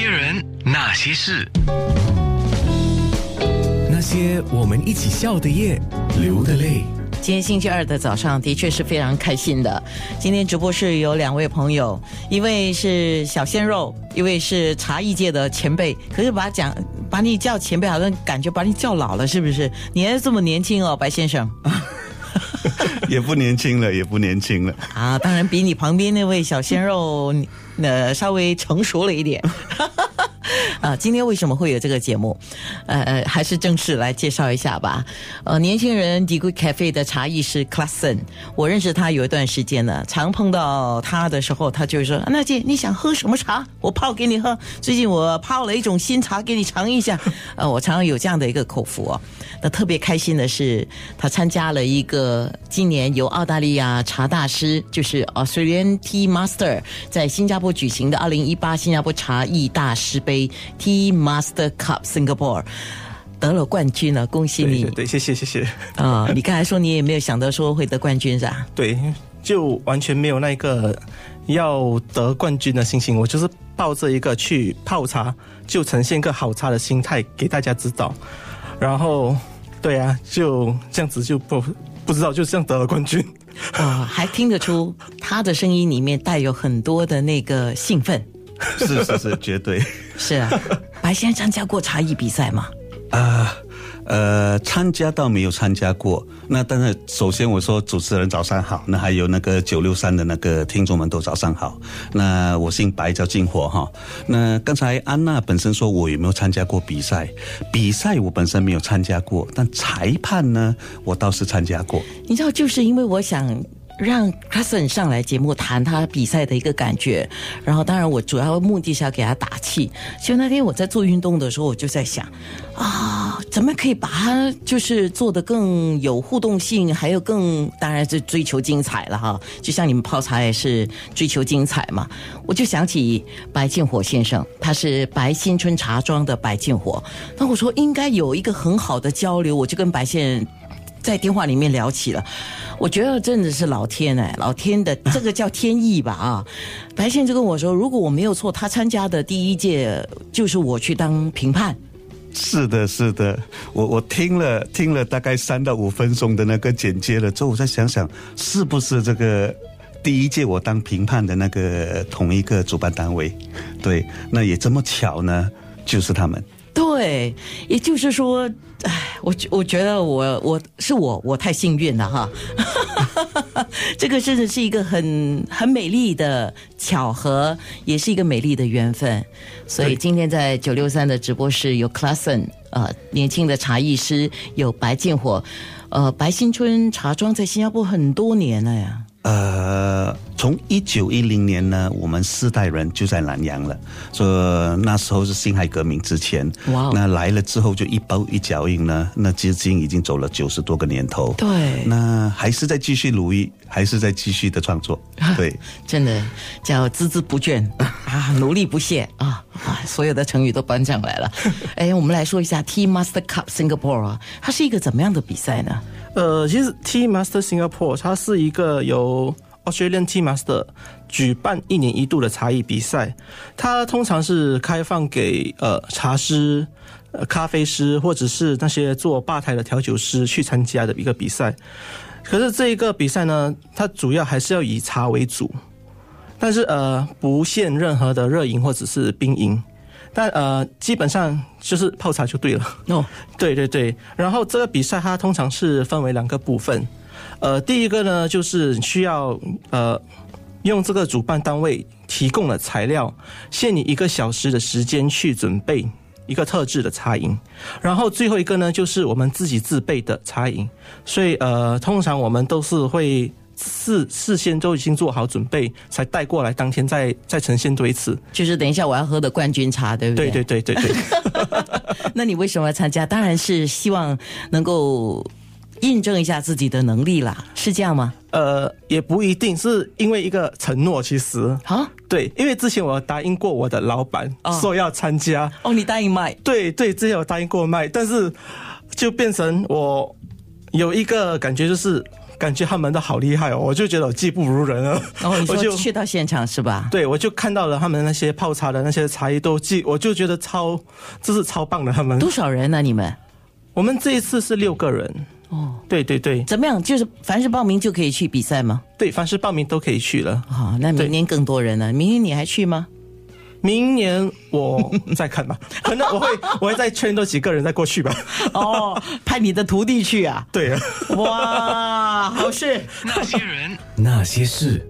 些人，那些事，那些我们一起笑的夜，流的泪。今天星期二的早上的确是非常开心的。今天直播室有两位朋友，一位是小鲜肉，一位是茶艺界的前辈。可是把讲，把你叫前辈，好像感觉把你叫老了，是不是？你还这么年轻哦，白先生。也不年轻了，也不年轻了啊！当然比你旁边那位小鲜肉，呃，稍微成熟了一点。啊，今天为什么会有这个节目？呃，还是正式来介绍一下吧。呃，年轻人 Degree Cafe 的茶艺师 Classen，我认识他有一段时间了，常碰到他的时候，他就说：“娜姐，你想喝什么茶？我泡给你喝。最近我泡了一种新茶给你尝一下。”呃，我常常有这样的一个口福哦。那特别开心的是，他参加了一个今年由澳大利亚茶大师，就是 Australian Tea Master，在新加坡举行的二零一八新加坡茶艺大师杯 Tea Master Cup Singapore 得了冠军了，恭喜你！对，谢谢谢谢。啊，你刚才说你也没有想到说会得冠军是吧？对，就完全没有那个要得冠军的心情，我就是抱着一个去泡茶，就呈现个好茶的心态给大家指导，然后。对啊，就这样子就不不知道，就这样得了冠军啊！还听得出他的声音里面带有很多的那个兴奋，是是是，绝对是啊！白先生参加过茶艺比赛吗？啊。呃，参加倒没有参加过。那但是，首先我说主持人早上好，那还有那个九六三的那个听众们都早上好。那我姓白，叫进火哈。那刚才安娜本身说我有没有参加过比赛？比赛我本身没有参加过，但裁判呢，我倒是参加过。你知道，就是因为我想。让 Cousin 上来节目谈他比赛的一个感觉，然后当然我主要目的是要给他打气。其实那天我在做运动的时候，我就在想，啊，怎么可以把它就是做的更有互动性，还有更当然是追求精彩了哈。就像你们泡茶也是追求精彩嘛。我就想起白建火先生，他是白新春茶庄的白建火，那我说应该有一个很好的交流，我就跟白先。在电话里面聊起了，我觉得真的是老天哎，老天的 这个叫天意吧啊！白先就跟我说，如果我没有错，他参加的第一届就是我去当评判。是的，是的，我我听了听了大概三到五分钟的那个简介了之后，我再想想是不是这个第一届我当评判的那个同一个主办单位？对，那也这么巧呢，就是他们。对，也就是说。哎，我我觉得我我是我我太幸运了哈，这个真的是一个很很美丽的巧合，也是一个美丽的缘分。所以今天在九六三的直播室有 Classen，呃，年轻的茶艺师，有白建火，呃，白新春茶庄在新加坡很多年了呀。呃，从一九一零年呢，我们四代人就在南洋了。说那时候是辛亥革命之前，哇！那来了之后就一包一脚印呢，那至今已经走了九十多个年头。对，那还是在继续努力，还是在继续的创作。对，真的叫孜孜不倦 啊，努力不懈啊啊！所有的成语都搬上来了。哎，我们来说一下 T Master Cup Singapore 啊，它是一个怎么样的比赛呢？呃，其实 Tea Master Singapore 它是一个由 Australian Tea Master 举办一年一度的茶艺比赛，它通常是开放给呃茶师、呃咖啡师或者是那些做吧台的调酒师去参加的一个比赛。可是这一个比赛呢，它主要还是要以茶为主，但是呃不限任何的热饮或者是冰饮。但呃，基本上就是泡茶就对了。哦，对对对。然后这个比赛它通常是分为两个部分。呃，第一个呢就是需要呃用这个主办单位提供的材料，限你一个小时的时间去准备一个特制的茶饮。然后最后一个呢就是我们自己自备的茶饮。所以呃，通常我们都是会。事事先都已经做好准备，才带过来，当天再再呈现多一次。就是等一下我要喝的冠军茶，对不对？对对对对对。那你为什么要参加？当然是希望能够印证一下自己的能力啦，是这样吗？呃，也不一定是因为一个承诺，其实啊，对，因为之前我答应过我的老板说要参加。哦，你答应卖？对对，之前我答应过卖，但是就变成我有一个感觉就是。感觉他们都好厉害哦，我就觉得我技不如人了。然后你我就说去到现场是吧？对，我就看到了他们那些泡茶的那些茶艺都技，我就觉得超，这是超棒的。他们多少人呢？你们我们这一次是六个人。哦，对对对怎么样？就是凡是报名就可以去比赛吗？对，凡是报名都可以去了。好，那明年更多人了？明年你还去吗？明年我再看吧，可能我会我会再圈多几个人再过去吧。哦，派你的徒弟去啊？对啊，哇，好事！那些人，那些事。